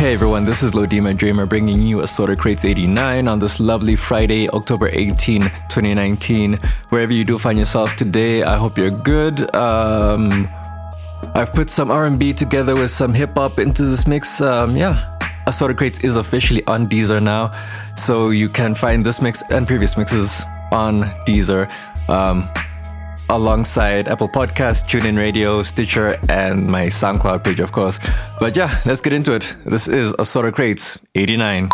Hey everyone, this is Lodima Dreamer bringing you Assorted Crates 89 on this lovely Friday, October 18, 2019. Wherever you do find yourself today, I hope you're good. Um, I've put some R&B together with some hip hop into this mix. Um, yeah, Assorted Crates is officially on Deezer now, so you can find this mix and previous mixes on Deezer. Um, alongside Apple Podcasts, TuneIn Radio, Stitcher, and my SoundCloud page, of course. But yeah, let's get into it. This is Assorted Crates 89.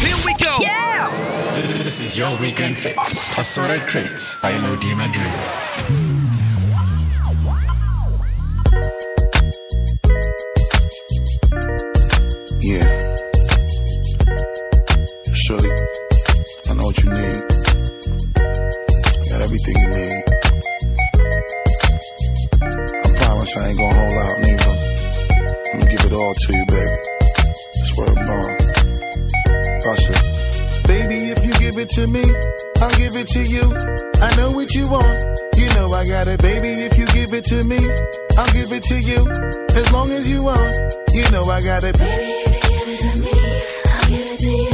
Here we go. Yeah. This is your weekend fix. Assorted Crates by Lodi Madrid. Yeah. Shorty, everything you need. I promise I ain't gonna hold out neither. I'm gonna give it all to you, baby. Swear to God. Bust it. Baby, if you give it to me, I'll give it to you. I know what you want. You know I got it, baby. If you give it to me, I'll give it to you. As long as you want, you know I got it. Baby, if you give it to me, I'll give it to you.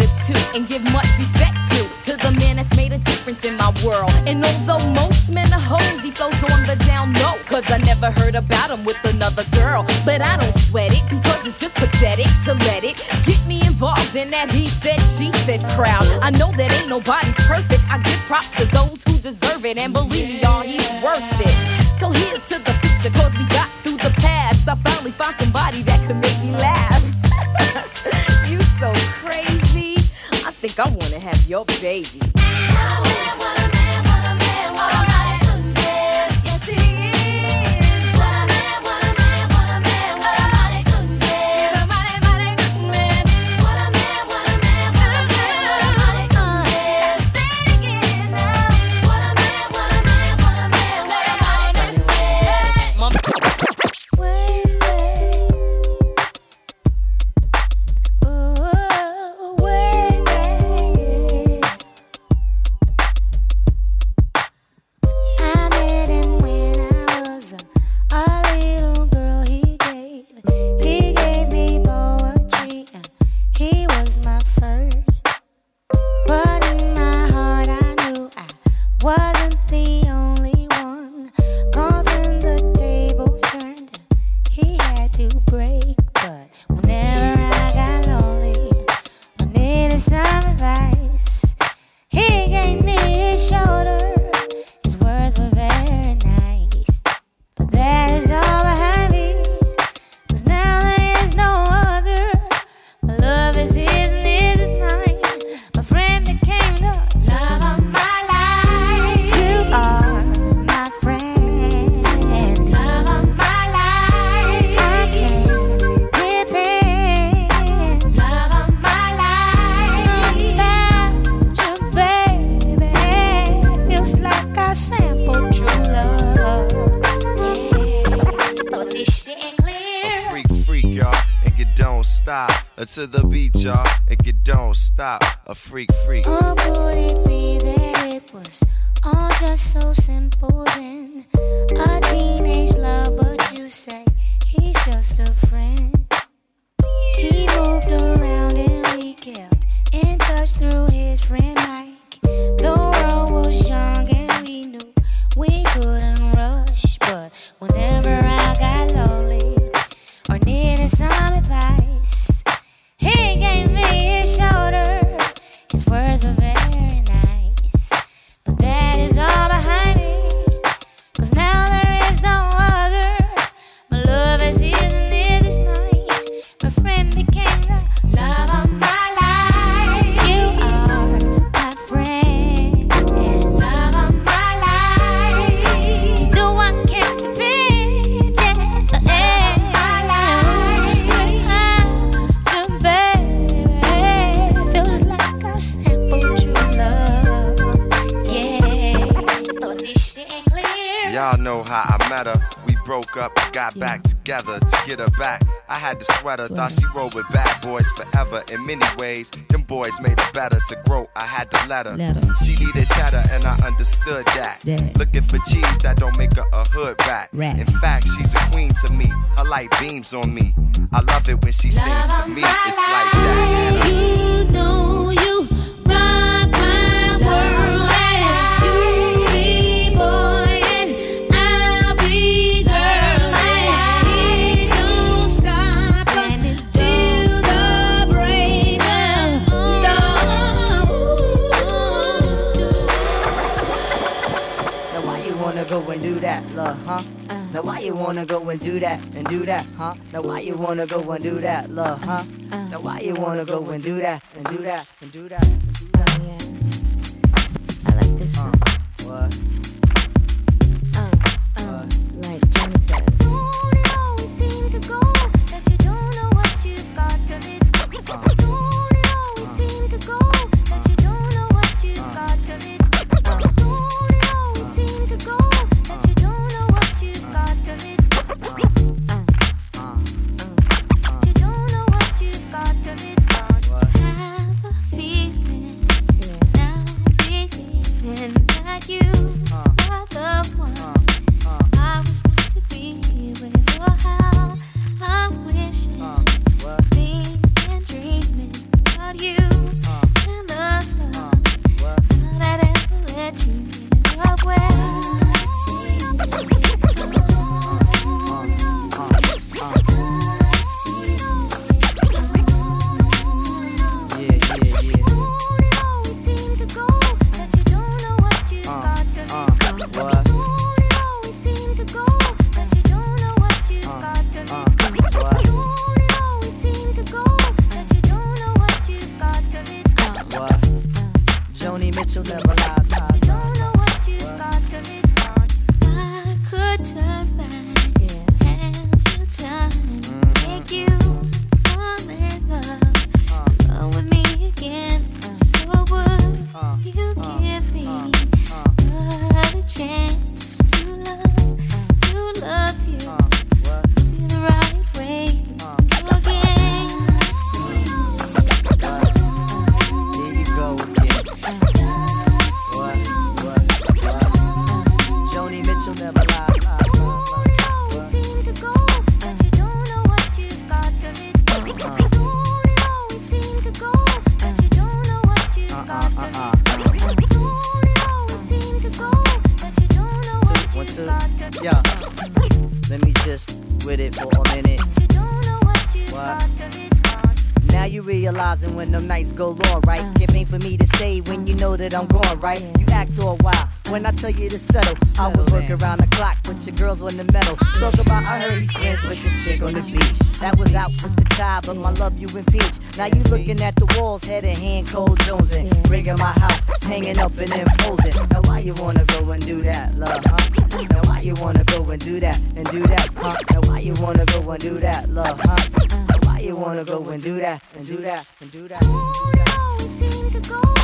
and give much respect to to the man that's made a difference in my world. And although most men are hoes, he flows on the down low. Cause I never heard about him with another girl. But I don't sweat it because it's just pathetic to let it get me involved in that he said, she said crowd. I know that ain't nobody perfect. I give props to those who deserve it. And believe me, y'all, he baby. Don't stop. To the beat, y'all, and you don't stop. A freak, freak. Or could it be that it was all just so simple then? A teenage love, but you say he's just a friend. He moved around and we kept in touch through met her. We broke up, got back together to get her back. I had the sweater, thought she rolled with bad boys forever. In many ways, them boys made her better. To grow, I had to let her. Let her. She needed cheddar, and I understood that. That. Looking for cheese that don't make her a hood rat. Rat. In fact, she's a queen to me. Her light beams on me. I love it when she sings to me. It's like that. You know you go and do that, love, huh? Uh. Now why you wanna go and do that and do that, huh? Now why you wanna go and do that, love, huh? Uh. Now why you wanna go and do that and do that and do that and do that? Oh, I like this uh, one. What? you'll never for me to say when you know that I'm gone, right? You act all wild when I tell you to settle. I was working around the clock, but your girls on the metal. Talk about I heard he swims with this chick on the beach. That was out with the tide, but my love you impeach. Now you looking at the walls, head and hand, cold jonesing. Bringing my house, hanging up and imposing. Now why you wanna go and do that, love, huh? Now why you wanna go and do that and do that, huh? Now why you wanna go and do that, love, huh? Now why you wanna go and do that and do that and do that? And do that. always seem to go,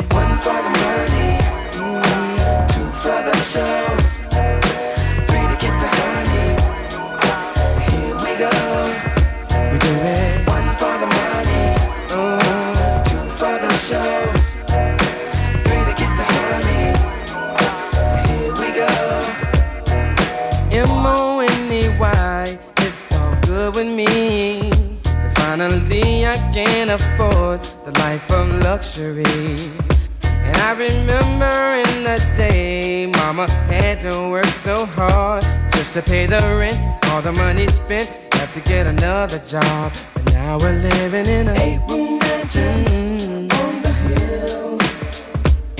spent, have to get another job. And now we're living in a eight room mansion mm-hmm. on the hill.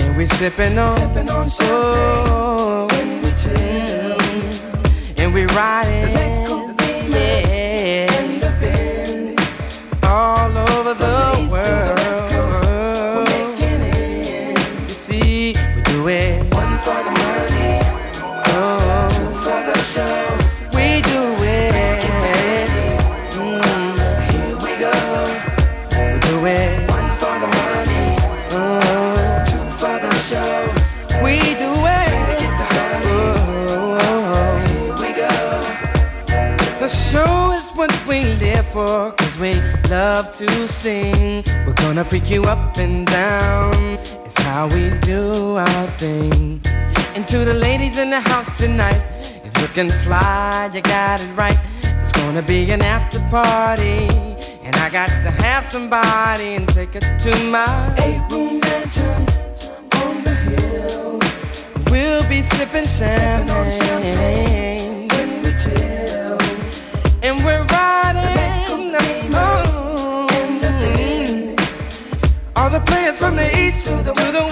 And we're sipping on, sipping on champagne when love to sing. We're gonna freak you up and down. It's how we do our thing. And to the ladies in the house tonight, it's looking fly, you got it right. It's gonna be an after party. And I got to have somebody and take it to my eight room mansion on the hill. We'll be sipping champagne when we chill. And we're All the players from the east to the, west.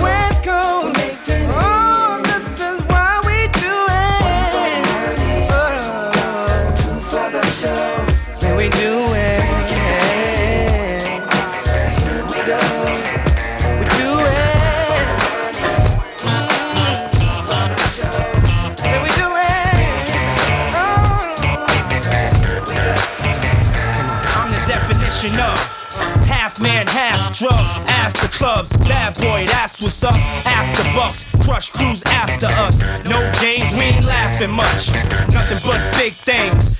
Drugs. The clubs, bad boy, that's what's up. After bucks, crush crews after us. No games, we ain't laughing much. Nothing but big things.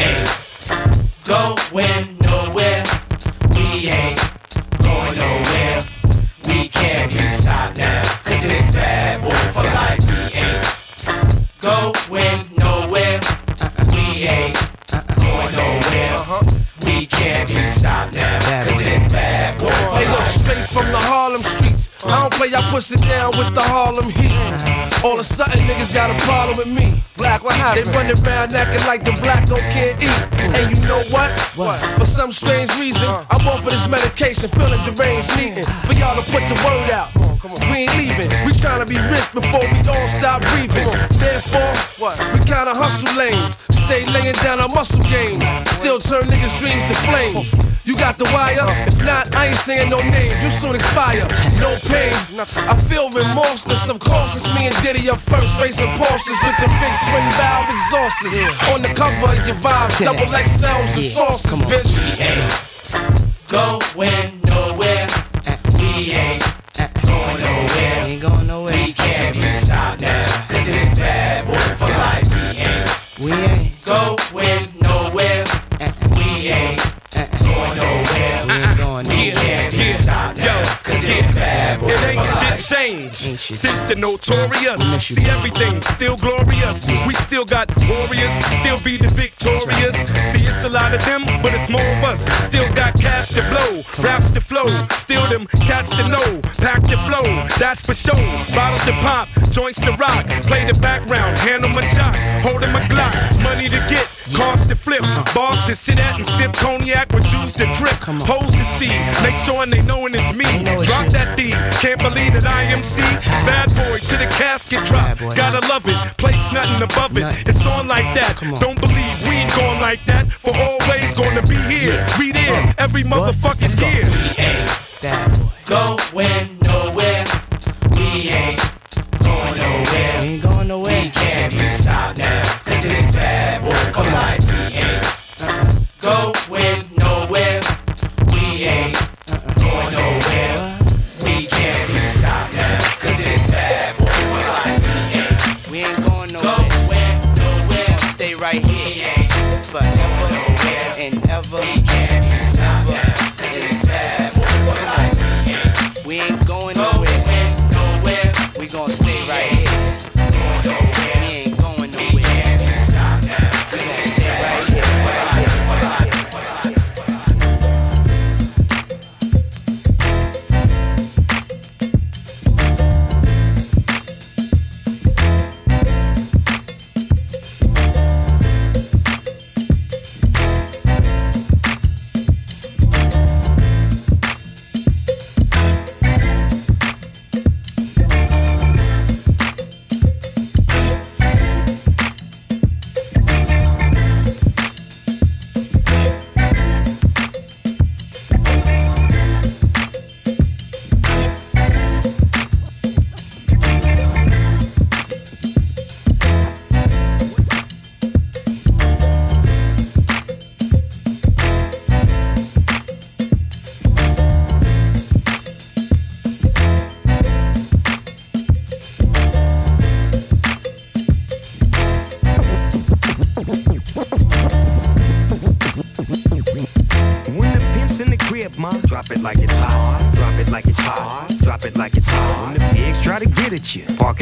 Ain't going nowhere. We ain't going nowhere. We can't be stopped now. Cause it's bad boy for life. We ain't going nowhere. We ain't going nowhere. We can't be stopped now. Cause it's bad boy for Hey, look, straight from the Harlem. I don't play, I push it down with the Harlem heat. All of a sudden, niggas got a problem with me. Black, what happened? They run around acting like the black don't can't eat. And you know what? What? For some strange reason, I'm on for this medication, feeling deranged, needing for y'all to put the word out. We ain't leaving. We trying to be rich before we all stop breathing. Therefore, What? We kinda hustle lanes. Stay laying down our muscle games. Still turn niggas' dreams to flames. You got the wire? If not, I ain't saying no names. You soon expire. No pain. I feel remorseless. Of course, it's me and Diddy up first, racing Porsches with the big twin valve exhausts. On the cover of your vibes, double XLs and Sources, bitch. Going nowhere. Uh-uh. We ain't uh-uh. going nowhere. We Ain't going nowhere. We can't be stopped now. Bad boy It ain't shit changed since the notorious. See everything still glorious. We still got warriors, still be the victorious. See it's a lot of them, but it's more of us. Still got cash to blow, raps to flow, still them catch to know. Pack the flow, that's for sure. Bottles to pop, joints to rock. Play the background, handle my jock, holding my Glock. Money to get, cars to flip, bars to sit at and sip cognac with juice to drip. Hoes to see, make sure they knowin' it's me. Drop that D, can't believe that I am C. Bad boy to the casket drop, gotta love it. Place nothing above it, it's on like that. Don't believe we ain't going like that. For always gonna be here, we there, every motherfucking year. ain't That boy. Going right here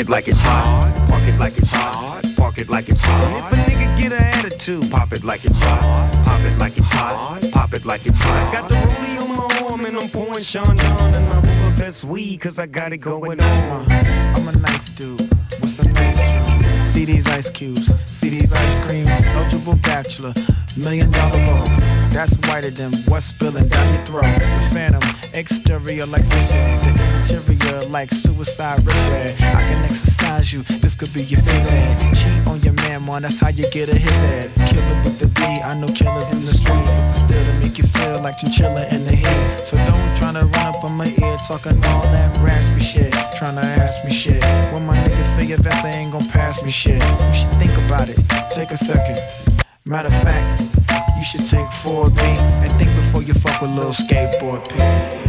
it like it's hot. Park it like it's hot. Park it like it's hot. And if a nigga get an attitude, pop it like it's hot. Pop it like it's hot. Pop it like it's hot. I got the rollie on my arm and I'm pouring Chandon and I roll the best weed cause I got it going on. I'm a nice dude with some nice jewels. See these ice cubes, see these ice creams. Eligible bachelor, million dollar bow. That's whiter than what's spilling down your throat. The phantom, exterior like visions, interior like suicide wrist red. I can exercise you, this could be your phys. Cheat on your man, man, that's how you get a his head. Killer with the B, I know killers in the street, but still to make you feel like chinchilla in the heat. So don't try to run up on my ear talking all that raspy shit. Tryna ask me shit. When my niggas feel your vest, they ain't gon' pass me shit. You should think about it. Take a second. Matter of fact, you should take 4B and think before you fuck with little skateboard P.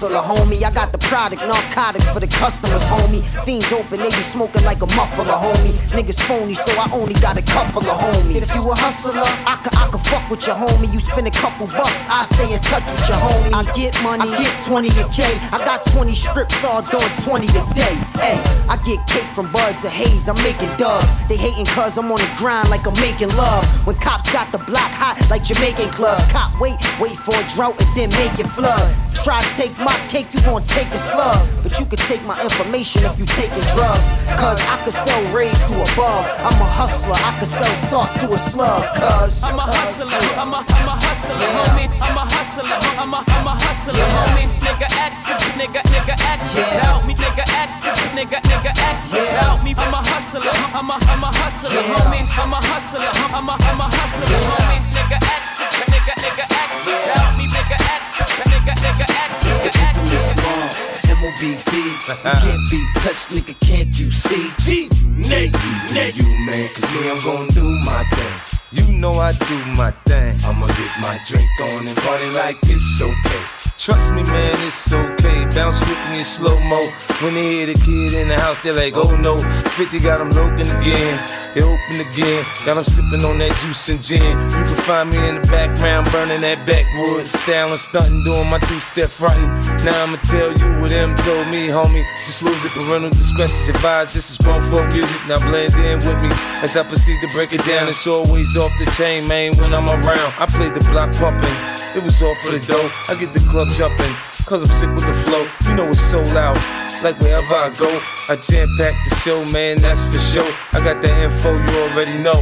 hustler, homie. I got the product, narcotics for the customers, homie. Fiends open, they be smoking like a muffler, homie. Niggas phony, so I only got a couple of homies. If you a hustler, I could, I could fuck with your homie. You spend a couple bucks, I stay in touch with your homie. I get money, I get 20 a K. I got 20 strips all doing 20 a day. Hey, I get cake from buds of haze, I'm making dubs. They hating cuz I'm on the grind like I'm making love. When cops got the block hot like Jamaican clubs. Cop wait, wait for a drought and then make it flood. Try to take my cake, you gon' take a slug. But you can take my information if you taking drugs. Cause I could sell raid to a bug. I'm a hustler, I could sell salt to a slug. Cause I'm a uh, hustler, I'm a, I'm a hustler, yeah. homie. I'm a hustler, I'm a, I'm a hustler, yeah. homie. Nigga action, nigga, nigga action. Help me, nigga action, nigga, nigga action. Help me, I'm a hustler, I'm a, I'm a hustler, yeah. homie. I'm a hustler, I'm a, I'm a hustler, yeah. homie. Nigga action, nigga, nigga. Help me, nigga action, nigga, nigga action, nigga action. M-O-B-B, you can't be touched, nigga, can't you see? G, Nate, Nate, you man, cause me, I'm gonna do my thing. You know I do my thing. I'ma get my drink on and party like it's okay. Trust me, man, it's okay. Bounce with me in slow mo. When they hear the kid in the house, they're like, oh no. 50 got them looking again. They open again. Got them sipping on that juice and gin. You can find me in the background, burning that backwood. Styling, stunting, doing my two step fronting. Now I'ma tell you what them told me, homie. Just lose it, parental discretion advised. This is grown folk music. Now blend in with me as I proceed to break it down. It's always off the chain, man, when I'm around. I play the block pumping. It was all for the dough. I get the club jumping, cause I'm sick with the flow. You know it's so loud. Like wherever I go, I jam pack the show, man, that's for sure. I got the info you already know.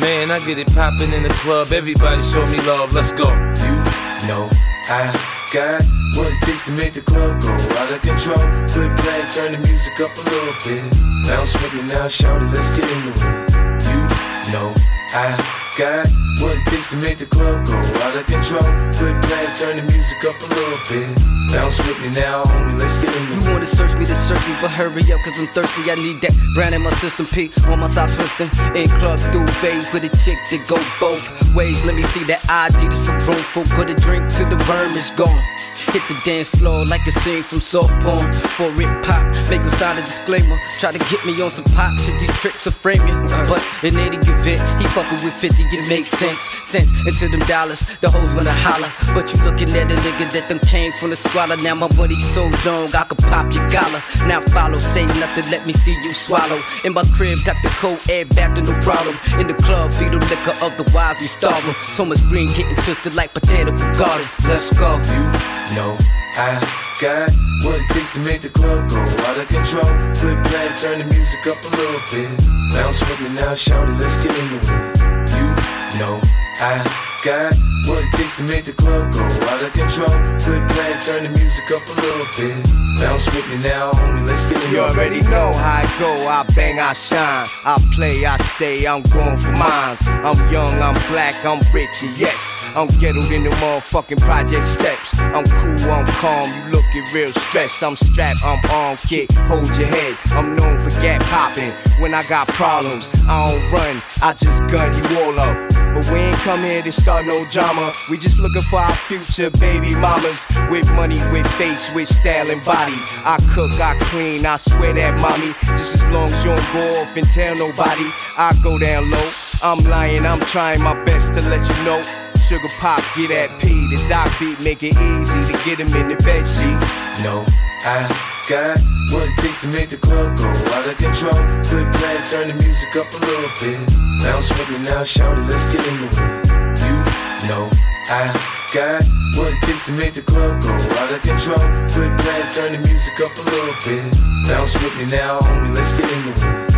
Man, I get it poppin' in the club. Everybody show me love, let's go. You know I got what it takes to make the club go out of control. Quit playing, turn the music up a little bit. Bounce with me now, shout it, let's get into it. You know I got what it takes to make the club go out of control. Quit playing, turn the music up a little bit. Bounce with me now, homie, let's get into You wanna search me to search me, but hurry up, cause I'm thirsty. I need that brand in my system, P on my side twisting. In club duvet with a chick that go both ways. Let me see that ID just for grown folk. Put a drink till the worm is gone. Hit the dance floor like a scene from soft porn. For it pop, make him sign a disclaimer. Try to get me on some pop shit, these tricks are framing. But in any event, he fucking with 50, it makes sense. Sense into them dollars, the hoes wanna holler. But you looking at a nigga that them came from the squalor. Now my money so long, I could pop your collar. Now follow, say nothing, let me see you swallow. In my crib, got the cold air back to no problem. In the club, feed them liquor, otherwise we starve 'em. So much green getting twisted like potato garden. Let's go. You know I got what it takes to make the club go out of control. Quit playing, turn the music up a little bit. Bounce with me now, shout it, let's get into it. Know. I got what it takes to make the club go out of control. Quit playing, turn the music up a little bit. Bounce with me now, homie, let's get it. You already know how I go, I bang, I shine. I play, I stay, I'm going for mines. I'm young, I'm black, I'm rich, and yes. I'm ghettoed in the motherfucking project steps. I'm cool, I'm calm, you looking real stressed. I'm strapped, I'm on kid, hold your head. I'm known for gap popping. When I got problems, I don't run, I just gun you all up. But we ain't come here to start no drama. We just looking for our future baby mamas. With money, with face, with style and body. I cook, I clean, I swear that mommy. Just as long as you don't go off and tell nobody, I go down low. I'm lying, I'm trying my best to let you know. Sugar pop, get that P. The doc beat make it easy to get him in the bed sheets. No, I got what it takes to make the club go out of control. Quit playing, turn the music up a little bit. Bounce with me now, shout it, let's get into it. You I got what it takes to make the club go out of control. Quit playing, turn the music up a little bit. Bounce with me now, homie, let's get into it.